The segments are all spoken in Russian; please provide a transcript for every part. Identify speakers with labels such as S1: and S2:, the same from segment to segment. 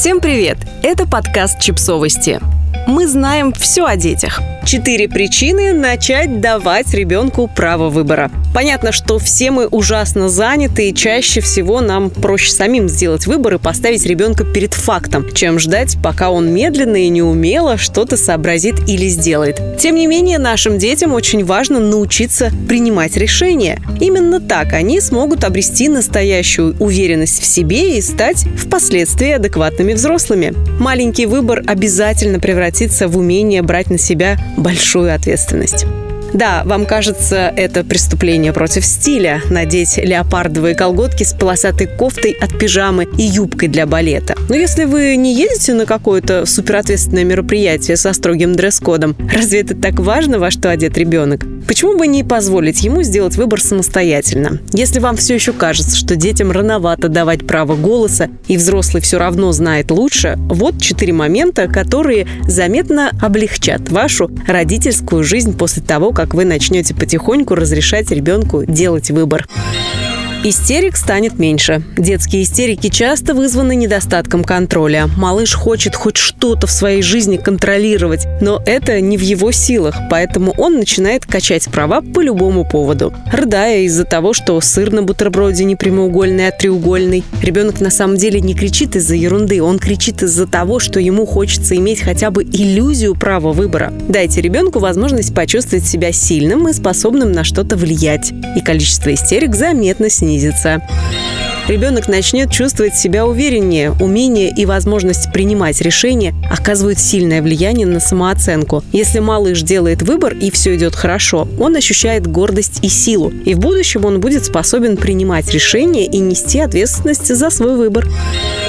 S1: Всем привет! Это подкаст «Чипсовости». Мы знаем все о детях. Четыре причины начать давать ребенку право выбора. Понятно, что все мы ужасно заняты, и чаще всего нам проще самим сделать выбор и поставить ребенка перед фактом, чем ждать, пока он медленно и неумело что-то сообразит или сделает. Тем не менее, нашим детям очень важно научиться принимать решения. Именно так они смогут обрести настоящую уверенность в себе и стать впоследствии адекватными взрослыми. Маленький выбор обязательно превратится в умение брать на себя большую ответственность. Да, вам кажется, это преступление против стиля – надеть леопардовые колготки с полосатой кофтой от пижамы и юбкой для балета. Но если вы не едете на какое-то суперответственное мероприятие со строгим дресс-кодом, разве это так важно, во что одет ребенок? Почему бы не позволить ему сделать выбор самостоятельно? Если вам все еще кажется, что детям рановато давать право голоса, и взрослый все равно знает лучше, вот четыре момента, которые заметно облегчат вашу родительскую жизнь после того, как вы начнете потихоньку разрешать ребенку делать выбор. Истерик станет меньше. Детские истерики часто вызваны недостатком контроля. Малыш хочет хоть что-то в своей жизни контролировать, но это не в его силах, поэтому он начинает качать права по любому поводу. Рыдая из-за того, что сыр на бутерброде не прямоугольный, а треугольный. Ребенок на самом деле не кричит из-за ерунды, он кричит из-за того, что ему хочется иметь хотя бы иллюзию права выбора. Дайте ребенку возможность почувствовать себя сильным и способным на что-то влиять. И количество истерик заметно снизится снизится ребенок начнет чувствовать себя увереннее. Умение и возможность принимать решения оказывают сильное влияние на самооценку. Если малыш делает выбор и все идет хорошо, он ощущает гордость и силу. И в будущем он будет способен принимать решения и нести ответственность за свой выбор.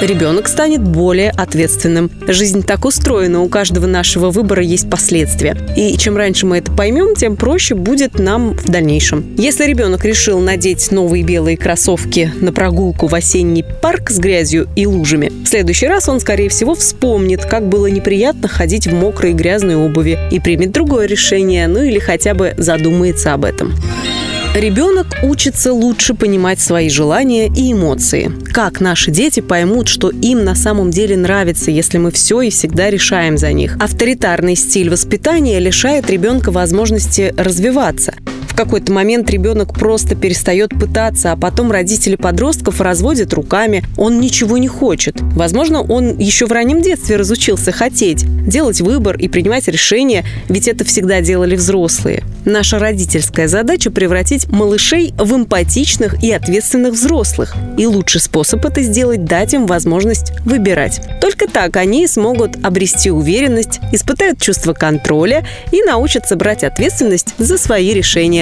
S1: Ребенок станет более ответственным. Жизнь так устроена, у каждого нашего выбора есть последствия. И чем раньше мы это поймем, тем проще будет нам в дальнейшем. Если ребенок решил надеть новые белые кроссовки на прогулку в осенний парк с грязью и лужами, в следующий раз он, скорее всего, вспомнит, как было неприятно ходить в мокрой и грязной обуви и примет другое решение, ну или хотя бы задумается об этом. Ребенок учится лучше понимать свои желания и эмоции. Как наши дети поймут, что им на самом деле нравится, если мы все и всегда решаем за них? Авторитарный стиль воспитания лишает ребенка возможности развиваться в какой-то момент ребенок просто перестает пытаться, а потом родители подростков разводят руками. Он ничего не хочет. Возможно, он еще в раннем детстве разучился хотеть, делать выбор и принимать решения, ведь это всегда делали взрослые. Наша родительская задача превратить малышей в эмпатичных и ответственных взрослых. И лучший способ это сделать – дать им возможность выбирать. Только так они смогут обрести уверенность, испытают чувство контроля и научатся брать ответственность за свои решения